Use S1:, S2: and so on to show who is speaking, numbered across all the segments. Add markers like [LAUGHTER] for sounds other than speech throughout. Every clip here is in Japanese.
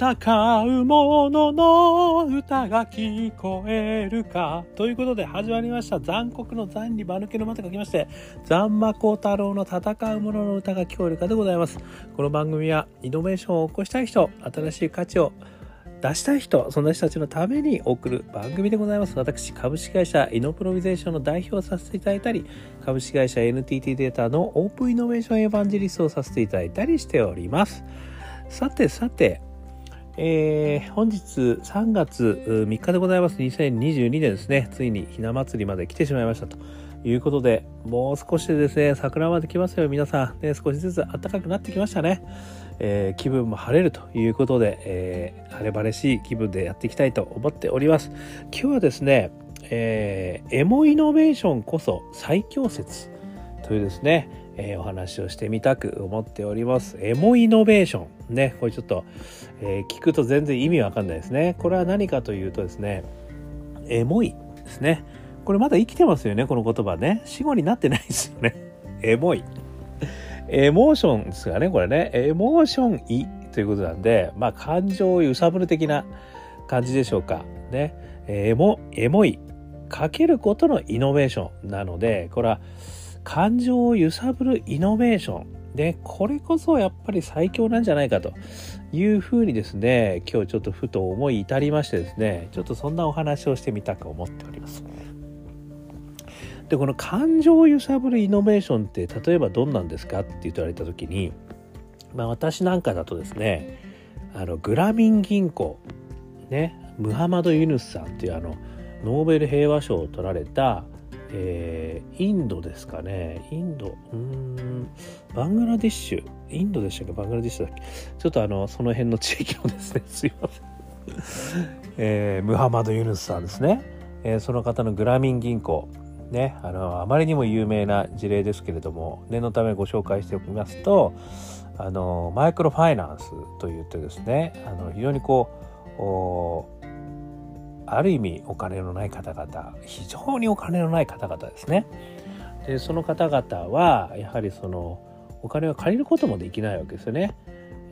S1: 戦う者の歌が聞こえるか。ということで始まりました。残酷の残に間抜けの間と書きまして、残魔高太郎の戦う者の歌が聞こえるかでございます。この番組はイノベーションを起こしたい人、新しい価値を出したい人、そんな人たちのために送る番組でございます。私、株式会社イノプロビゼーションの代表をさせていただいたり、株式会社 NTT データのオープンイノベーションエヴァンジェリストをさせていただいたりしております。さてさて、えー、本日3月3日でございます。2022年ですね。ついにひな祭りまで来てしまいましたということで、もう少しでですね、桜まで来ますよ、皆さん。ね、少しずつ暖かくなってきましたね。えー、気分も晴れるということで、えー、晴れ晴れしい気分でやっていきたいと思っております。今日はですね、え、エモイノベーションこそ最強説というですね、えー、お話をしてみたく思っております。エモイノベーション。ね、これちょっと、えー、聞くと全然意味わかんないですね。これは何かというとですね、エモいですね。これまだ生きてますよね、この言葉ね。死語になってないですよね。[LAUGHS] エモい。エモーションですがね、これね、エモーションいということなんで、まあ感情を揺さぶる的な感じでしょうか。ね。エモ、エモい。かけることのイノベーションなので、これは感情を揺さぶるイノベーション。で、これこそやっぱり最強なんじゃないかというふうにですね、今日ちょっとふと思い至りましてですね、ちょっとそんなお話をしてみたく思っております。でこの感情を揺さぶるイノベーションって例えばどんなんですかって言われた時に、まあ、私なんかだとですねあのグラミン銀行ねムハマド・ユヌスさんっていうあのノーベル平和賞を取られた、えー、インドですかね。インドうんバングラディッシュ。インドでしたっけ？バングラディッシュだっけ？ちょっとあのその辺の地域のですね。[LAUGHS] すいません、えー、ムハマド・ユヌスさんですね、えー、その方のグラミン銀行。ね、あのあまりにも有名な事例ですけれども念のためご紹介しておきますとあのマイクロファイナンスといってですねあの非常にこうある意味お金のない方々非常にお金のない方々ですね。でその方々はやはりそのお金を借りることもできないわけですよね。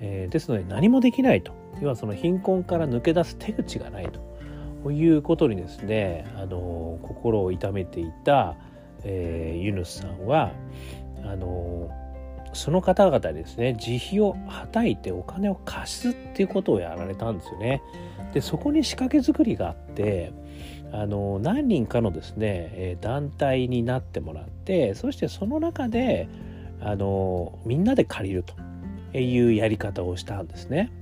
S1: えー、ですので何もできないと要はその貧困から抜け出す手口がないと。いうことにですねあの心を痛めていた、えー、ユヌスさんはあのその方々ですね自費をはたいてお金を貸すっていうことをやられたんですよね。でそこに仕掛け作りがあってあの何人かのですね団体になってもらってそしてその中であのみんなで借りるというやり方をしたんですね。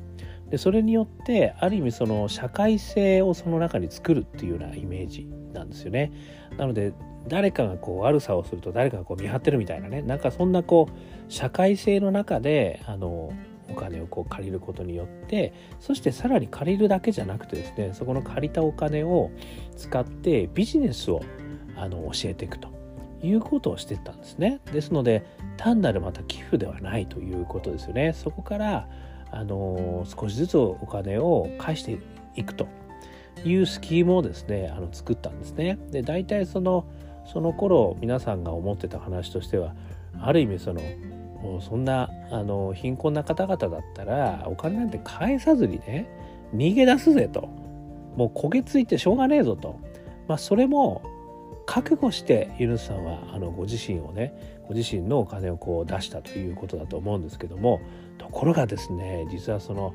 S1: でそれによってある意味その社会性をその中に作るっていうようなイメージなんですよね。なので誰かがこう悪さをすると誰かがこう見張ってるみたいなねなんかそんなこう社会性の中であのお金をこう借りることによってそしてさらに借りるだけじゃなくてですねそこの借りたお金を使ってビジネスをあの教えていくということをしてったんですね。ですので単なるまた寄付ではないということですよね。そこからあの少しずつお金を返していくというスキームをですねあの作ったんですね。で大体そのその頃皆さんが思ってた話としてはある意味そのそんなあの貧困な方々だったらお金なんて返さずにね逃げ出すぜと。もう焦げついてしょうがねえぞと、まあ、それも覚悟してユヌさんはあのご自身をねご自身のお金をこう出したということだと思うんですけどもところがですね実はその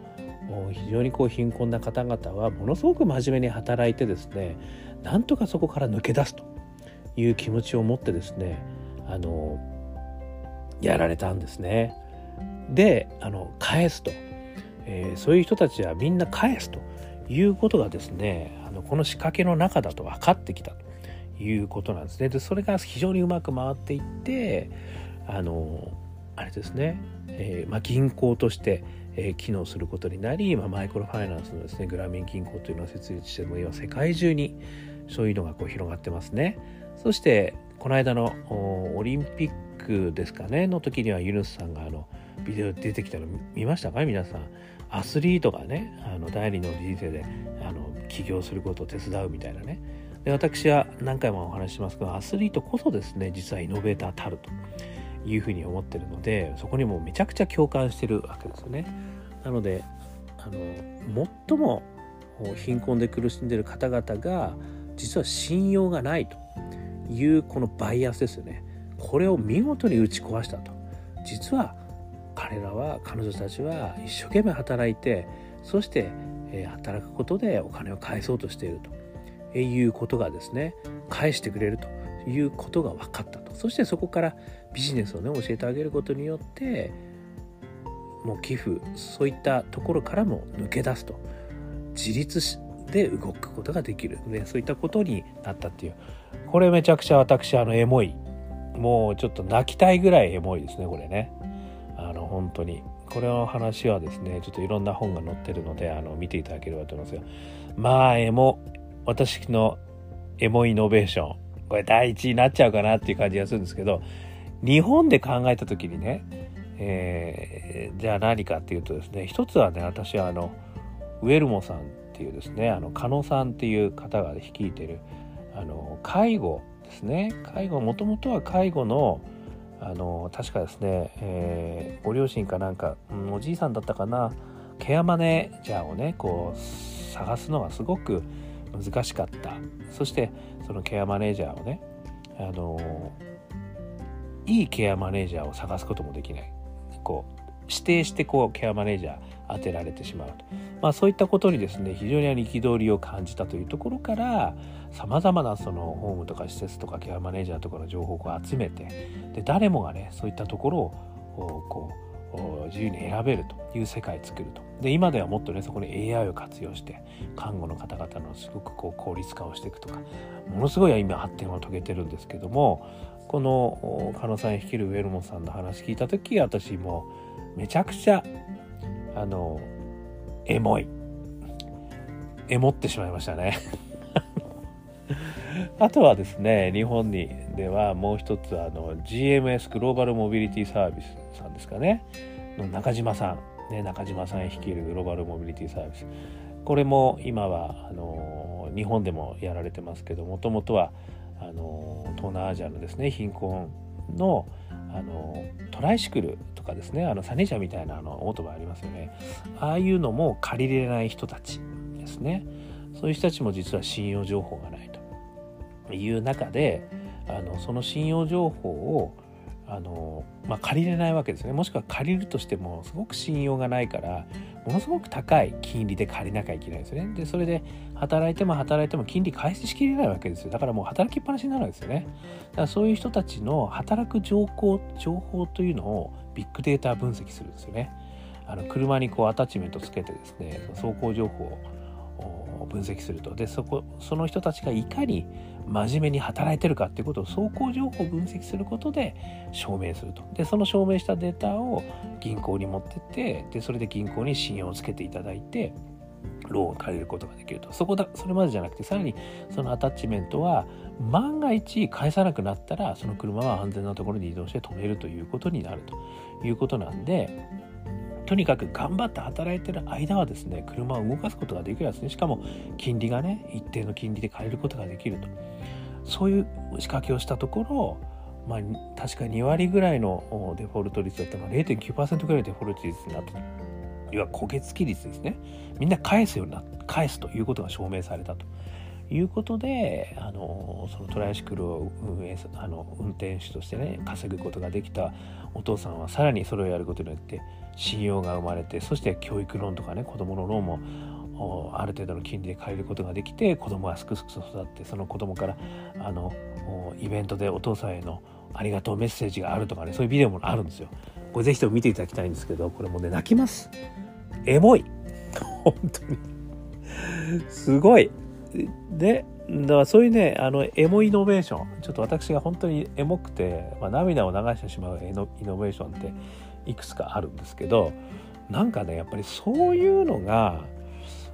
S1: 非常にこう貧困な方々はものすごく真面目に働いてですねなんとかそこから抜け出すという気持ちを持ってですねあのやられたんですね。であの返すと、えー、そういう人たちはみんな返すということがですねあのこの仕掛けの中だと分かってきたということなんですね。でそれが非常にうまく回っていってあのあれですね、えー、まあ、銀行として、えー、機能することになり、まあ、マイクロファイナンスのですねグラミン銀行というのを設立しても今世界中にそういうのがこう広がってますね。そしてこの間のオリンピックですかねの時にはユヌスさんがあのビデオ出てきたの見ましたか？皆さん。アスリートがねあの第二の人生であの起業することを手伝うみたいなねで私は何回もお話ししますがアスリートこそですね実はイノベーターたるというふうに思ってるのでそこにもめちゃくちゃ共感してるわけですよね。なのであの最も貧困で苦しんでる方々が実は信用がないというこのバイアスですよねこれを見事に打ち壊したと。実は彼らは彼女たちは一生懸命働いてそして、働くことでお金を返そうとしていると。いうことがですね返してくれると。いうことが分かったと。そしてそこからビジネスをね教えてあげることによってもう寄付そういったところからも抜け出すと。自立で動くことができる、ね、そういったことになったっていう。これめちゃくちゃ私あのエモいもうちょっと泣きたいぐらいエモいですねこれね。あの本当に。これの話はですねちょっといろんな本が載ってるのであの見ていただければと思いますがまあエモ私のエモイノベーション。これ第一になっちゃうかなっていう感じがするんですけど日本で考えた時にね、えー、じゃあ何かっていうとですね一つはね私はあのウェルモさんっていうですねあの加野さんっていう方が率いてるあの介護ですね。介護もともとは介護のあの確かですね、えー、ご両親かなんか、うん、おじいさんだったかなケアマネージャーをねこう探すのがすごく難しかった。そしてそのケアマネージャーをねあのいいケアマネージャーを探すこともできない。こう指定してこうケアマネージャー当てられてしまうと、まあ、そういったことにですね非常に憤りを感じたというところからさまざまなそのホームとか施設とかケアマネージャーとかの情報を集めてで誰もがねそういったところをこう自由に選べるという世界を作ると。で今ではもっとねそこに AI を活用して看護の方々のすごくこう効率化をしていくとかものすごい今発展を遂げてるんですけどもこの狩野さん率いるウェルモンさんの話聞いた時私もめちゃくちゃあのエモい。エモってしまいましたね。[LAUGHS] あとはですね日本にではもう一つあの GMS グローバルモビリティサービスさんですかね。の中島さん、ね、中島さん率いるグローバルモビリティサービス。これも今はあの日本でもやられてますけどもともとはあの東南アジアのですね貧困のあのトライシクルかですねあのサネジャみたいなあのオートバイありますよね。ああいうのも借りれない人たちですね。そういう人たちも実は信用情報がないという中であのその信用情報をあの、まあ、借りれないわけですね。もしくは借りるとしてもすごく信用がないからものすごく高い金利で借りなきゃいけないですよね。でそれで働いても働いても金利返しきれないわけですよ。だからもう働きっぱなしになるんですよね。だからそういう人たちの働く情報情報というのをビッグデータ分析するんですよね。あの車にこうアタッチメントつけてですね走行情報を分析すると。でそこその人たちがいかに真面目に働いてるかっていうことを走行情報を分析することで証明すると。でその証明したデータを銀行に持ってってでそれで銀行に信用をつけていただいてローンを借りることができると。そこだそれまでじゃなくてさらにそのアタッチメントは万が一返さなくなったらその車は安全なところに移動して止めるということになるということなんでとにかく頑張って働いてる間はですね車を動かすことができるやつねしかも金利がね一定の金利で借りることができると。そういう仕掛けをしたところまあ確か2割ぐらいのデフォルト率だったら0.9%ぐらいのデフォルト率になったと。要は焦げ付き率ですね。みんな返すようにな返すということが証明されたと。いうことであのそのトライシクルを運営あの運転手としてね稼ぐことができたお父さんはさらにそれをやることによって信用が生まれてそして教育ローンとかね子どものローンもある程度の金利で借りることができて子供がすくすく育ってその子供からあのイベントでお父さんへのありがとうメッセージがあるとかねそういうビデオもあるんですよ。これぜひとも見ていただきたいんですけどこれもね泣きます。エモい [LAUGHS] 本当にすごいでだからそういうねあのエモイノベーション。ちょっと私が本当にエモくて、まあ、涙を流してしまうエノイノベーションっていくつかあるんですけどなんかねやっぱりそういうのが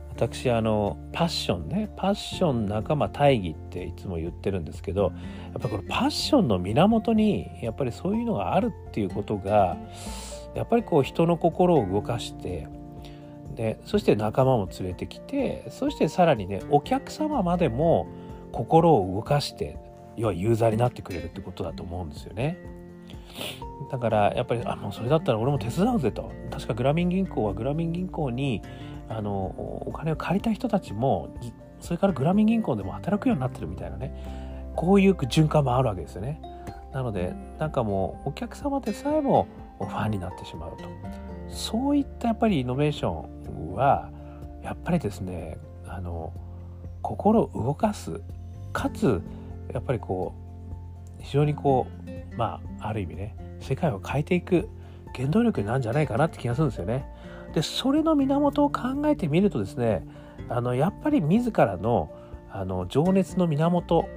S1: 私あのパッションね。パッション仲間大義っていつも言ってるんですけどやっぱこのパッションの源にやっぱりそういうのがあるっていうことがやっぱりこう人の心を動かしてでそして仲間も連れてきてそしてさらにねお客様までも心を動かして要はユーザーになってくれるってことだと思うんですよね。だからやっぱりあもうそれだったら俺も手伝うぜと確かグラミン銀行はグラミン銀行にあのお金を借りた人たちもそれからグラミン銀行でも働くようになってるみたいなねこういう循環もあるわけですよね。なのでなんかもうお客様でさえもファンになってしまうとそういったやっぱりイノベーションはやっぱりですねあの心を動かすかつやっぱりこう非常にこうまあある意味ね世界を変えていく原動力なんじゃないかなって気がするんですよね。でそれの源を考えてみるとですねあのやっぱり自らのあの情熱の源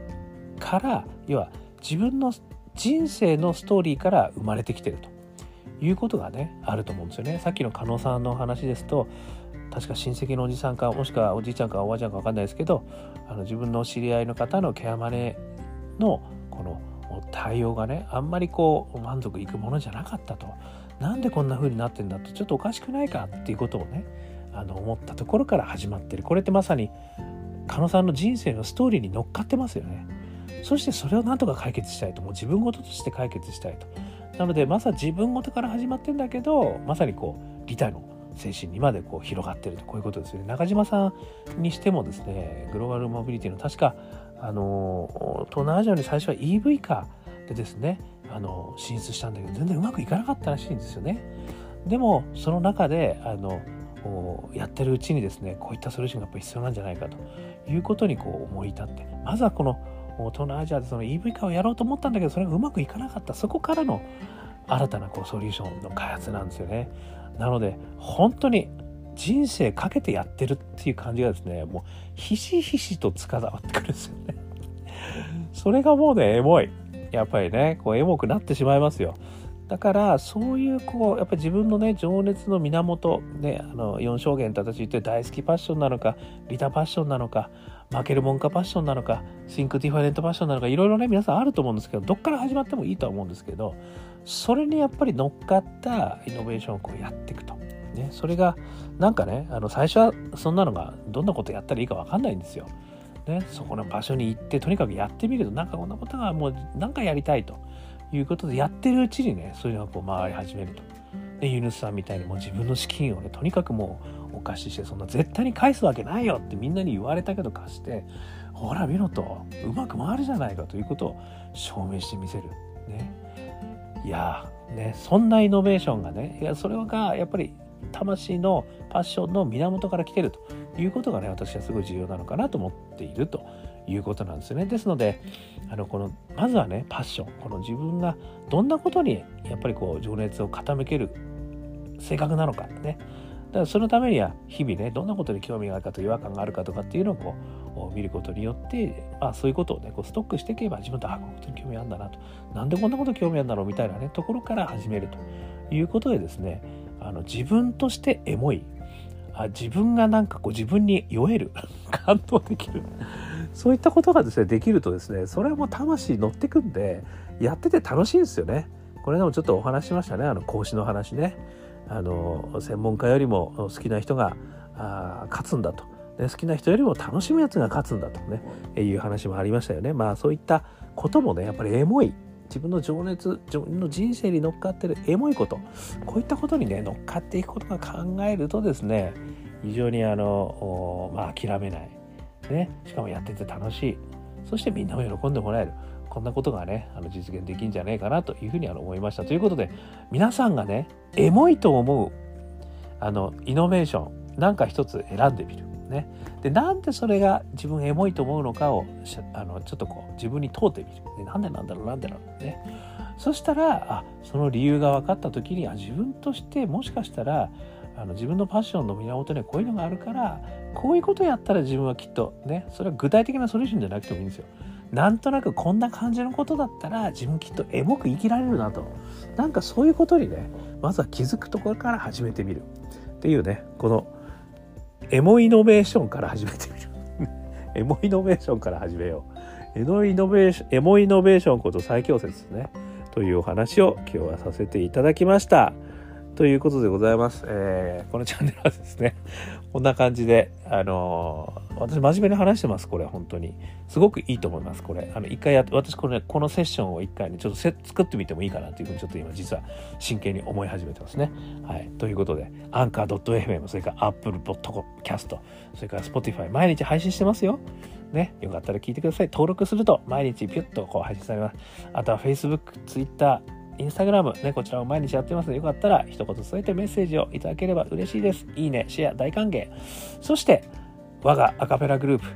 S1: から要は自分の人生のストーリーから生まれてきてるということがねあると思うんですよね。さっきの加納さんの話ですと確か親戚のおじさんかもしくはおじいちゃんかおばあちゃんか分かんないですけどあの自分の知り合いの方のケアマネのこの対応がねあんまりこう満足いくものじゃなかったと。なんでこんな風になってんだとちょっとおかしくないかっていうことをねあの思ったところから始まってる。これってまさに狩野さんの人生のストーリーに乗っかってますよね。そしてそれをなんとか解決したいと。もう自分事として解決したいと。なのでまさ自分事から始まってんだけどまさにこう利他の精神にまでこう広がってるとこういうことですよね中島さんにしてもですねグローバルモビリティの確かあの東南アジアに最初は EV 化でですねあの進出したんだけど全然うまくいかなかったらしいんですよね。でもその中であのやってるうちにですねこういったソリューションがやっぱ必要なんじゃないかということにこう思い立ってまずはこの東南アジアでその EV 化をやろうと思ったんだけどそれがうまくいかなかったそこからの新たなこうソリューションの開発なんですよね。なので本当に人生かけてやってるっていう感じがですねもうひしひしとつかざわってくるんですよね。[LAUGHS] それがもうねエモい。やっぱりねこうエモくなってしまいますよ。だからそういうこうやっぱり自分のね情熱の源ねあの4象限って私言って大好きパッションなのか利他パッションなのか負けるもんかパッションなのか Think Different パッションなのかいろいろね皆さんあると思うんですけどどっから始まってもいいとは思うんですけどそれにやっぱり乗っかったイノベーションをこうやっていくと。ね、それがなんかねあの最初はそんなのがどんなことやったらいいか分かんないんですよ。ね、そこの場所に行ってとにかくやってみるとなんかこんなことがもう何かやりたいということでやってるうちにねそういうのがこう回り始めると。でユヌスさんみたいにもう自分の資金をねとにかくもうお貸ししてそんな絶対に返すわけないよってみんなに言われたけど貸してほら見ろとうまく回るじゃないかということを証明してみせる。ね、いやねそんなイノベーションがねいやそれがやっぱり魂のパッションの源から来てるということがね私はすごい重要なのかなと思っているということなんですね。ですのであのこのまずはねパッションこの自分がどんなことにやっぱりこう情熱を傾ける性格なのかねだからそのためには日々ねどんなことに興味があるかと違和感があるかとかっていうのをこう見ることによって、まあ、そういうことをねこうストックしていけば自分とあこういうことに興味あるんだなと。なんでこんなこと興味あるんだろうみたいなねところから始めるということでですねあの自分としてエモい。あ自分がなんかこう自分に酔える。[LAUGHS] 感動できる。そういったことがですねできるとですねそれはもう魂乗ってくんでやってて楽しいんですよね。これでもちょっとお話しましたね。あの講師の話ね。あの専門家よりも好きな人があ勝つんだと、ね、好きな人よりも楽しむやつが勝つんだとねいう話もありましたよね。まあそういったこともねやっぱりエモい自分の情熱自分の人生に乗っかってるエモいことこういったことにね乗っかっていくことが考えるとですね非常にあの、まあ、諦めない、ね、しかもやってて楽しい。そしてみんなも喜んでもらえる。こんなことがねあの実現できるんじゃないかなというふうに思いましたということで皆さんがねエモいと思うあのイノベーションなんか一つ選んでみる。ね、でなんでそれが自分エモいと思うのかをあのちょっとこう自分に問うてみる。でなんでなんだろうなんでなんだろうね。そしたらあその理由が分かった時にあ自分としてもしかしたらあの自分のパッションの源にはこういうのがあるからこういうことやったら自分はきっとねそれは具体的なソリューションじゃなくてもいいんですよ。なんとなくこんな感じのことだったら自分きっとエモく生きられるなと。なんかそういうことにねまずは気づくところから始めてみる。っていうねこのエモイノベーションから始めてみる。[LAUGHS] エモイノベーションから始めよう。エモイノベーションエモイノベーションこと最強説ですねというお話を今日はさせていただきました。ということでございます。えー、このチャンネルはですね、[LAUGHS] こんな感じで、あのー、私真面目に話してます、これ、本当に。すごくいいと思います、これ。あの、一回やって、私これ、ねこのセッションを一回ね、ちょっとせ作ってみてもいいかなというふうに、ちょっと今、実は真剣に思い始めてますね。はい。ということで、アンカー .fm、それから Apple Podcast、それから Spotify、毎日配信してますよ。ね、よかったら聞いてください。登録すると毎日ピュッとこう配信されます。あとは Facebook、Twitter、インスタグラム、ね、こちらも毎日やってますので、よかったら一言添えてメッセージをいただければ嬉しいです。いいね、シェア、大歓迎。そして、我がアカペラグループ、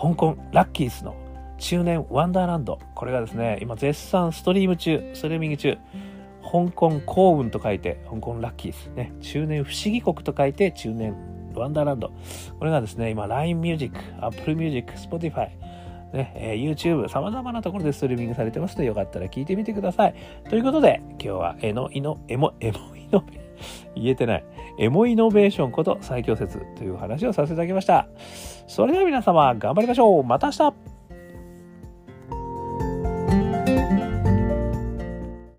S1: 香港ラッキースの中年ワンダーランド。これがですね、今絶賛ストリーム中、ストリーミング中、香港幸運と書いて、香港ラッキース。ね、中年不思議国と書いて、中年ワンダーランド。これがですね、今 LINE Music、Apple Music、Spotify、ね、えー、YouTube、様々なところでストリーミングされてますので、よかったら聞いてみてください。ということで、今日は、えの、いの、えも、えも、いの、言えてない。エモイノベーションこと最強説という話をさせていただきました。それでは皆様、頑張りましょうまた明日